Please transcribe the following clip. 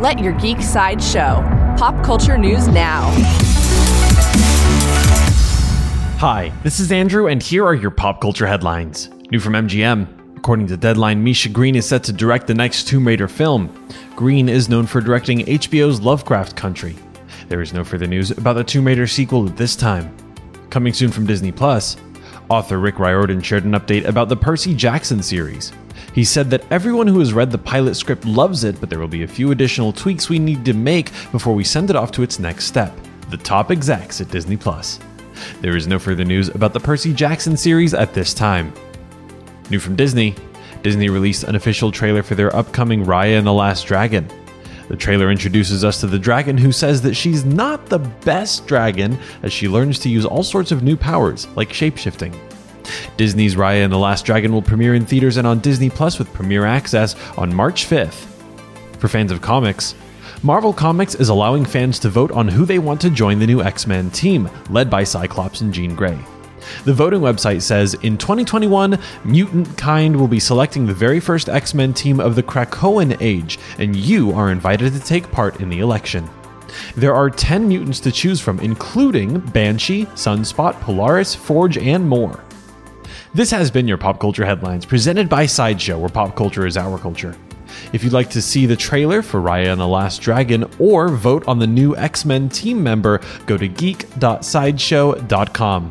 Let your geek side show. Pop culture news now. Hi, this is Andrew, and here are your pop culture headlines. New from MGM. According to Deadline, Misha Green is set to direct the next Tomb Raider film. Green is known for directing HBO's Lovecraft Country. There is no further news about the Tomb Raider sequel at this time. Coming soon from Disney Plus, author Rick Riordan shared an update about the Percy Jackson series. He said that everyone who has read the pilot script loves it, but there will be a few additional tweaks we need to make before we send it off to its next step the top execs at Disney Plus. There is no further news about the Percy Jackson series at this time. New from Disney Disney released an official trailer for their upcoming Raya and the Last Dragon. The trailer introduces us to the dragon who says that she's not the best dragon as she learns to use all sorts of new powers, like shapeshifting. Disney's Raya and the Last Dragon will premiere in theaters and on Disney Plus with premiere access on March 5th. For fans of comics, Marvel Comics is allowing fans to vote on who they want to join the new X Men team, led by Cyclops and Jean Grey. The voting website says in 2021, Mutant Kind will be selecting the very first X Men team of the Krakoan age, and you are invited to take part in the election. There are 10 mutants to choose from, including Banshee, Sunspot, Polaris, Forge, and more. This has been your Pop Culture Headlines, presented by Sideshow, where pop culture is our culture. If you'd like to see the trailer for Raya and the Last Dragon or vote on the new X Men team member, go to geek.sideshow.com.